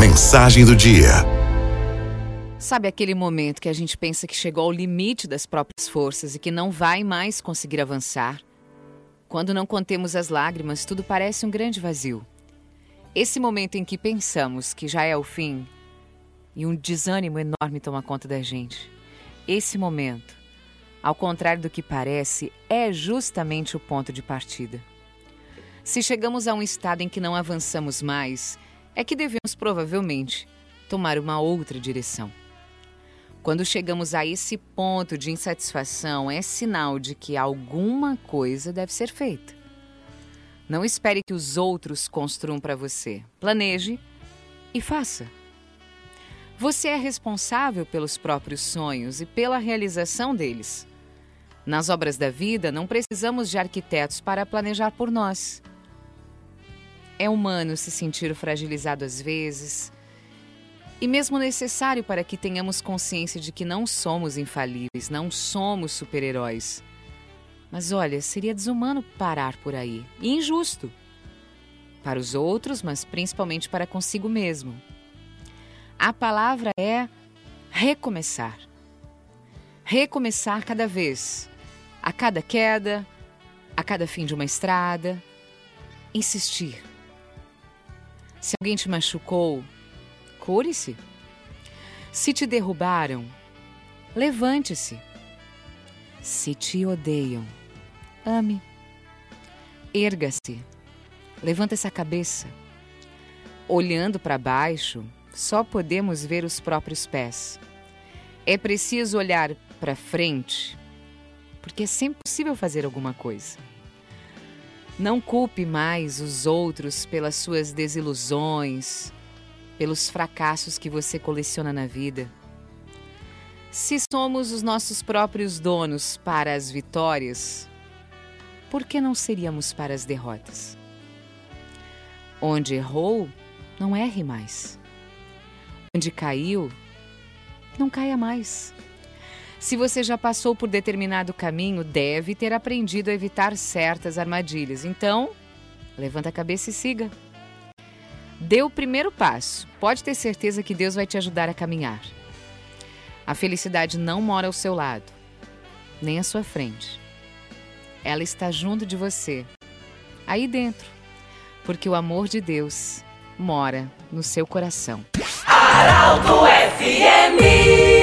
Mensagem do dia. Sabe aquele momento que a gente pensa que chegou ao limite das próprias forças e que não vai mais conseguir avançar? Quando não contemos as lágrimas, tudo parece um grande vazio. Esse momento em que pensamos que já é o fim e um desânimo enorme toma conta da gente. Esse momento, ao contrário do que parece, é justamente o ponto de partida. Se chegamos a um estado em que não avançamos mais, é que devemos provavelmente tomar uma outra direção. Quando chegamos a esse ponto de insatisfação, é sinal de que alguma coisa deve ser feita. Não espere que os outros construam para você. Planeje e faça. Você é responsável pelos próprios sonhos e pela realização deles. Nas obras da vida, não precisamos de arquitetos para planejar por nós. É humano se sentir fragilizado às vezes, e mesmo necessário para que tenhamos consciência de que não somos infalíveis, não somos super-heróis. Mas olha, seria desumano parar por aí e injusto para os outros, mas principalmente para consigo mesmo. A palavra é recomeçar. Recomeçar cada vez, a cada queda, a cada fim de uma estrada, insistir se alguém te machucou, cure-se. Se te derrubaram, levante-se. Se te odeiam, ame. Erga-se. Levanta essa cabeça. Olhando para baixo, só podemos ver os próprios pés. É preciso olhar para frente, porque é sempre possível fazer alguma coisa. Não culpe mais os outros pelas suas desilusões, pelos fracassos que você coleciona na vida. Se somos os nossos próprios donos para as vitórias, por que não seríamos para as derrotas? Onde errou, não erre mais. Onde caiu, não caia mais. Se você já passou por determinado caminho, deve ter aprendido a evitar certas armadilhas. Então, levanta a cabeça e siga. Dê o primeiro passo. Pode ter certeza que Deus vai te ajudar a caminhar. A felicidade não mora ao seu lado, nem à sua frente. Ela está junto de você, aí dentro, porque o amor de Deus mora no seu coração. Araldo FMI